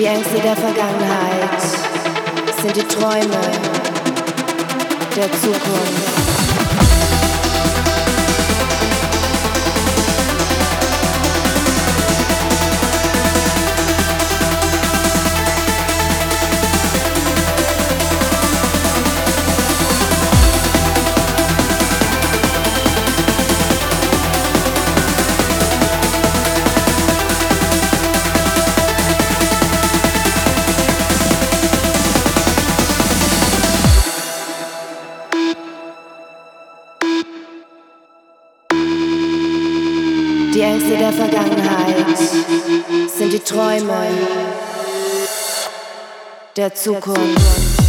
Die Ängste der Vergangenheit sind die Träume der Zukunft. Die Ängste der Vergangenheit sind die Träume der Zukunft.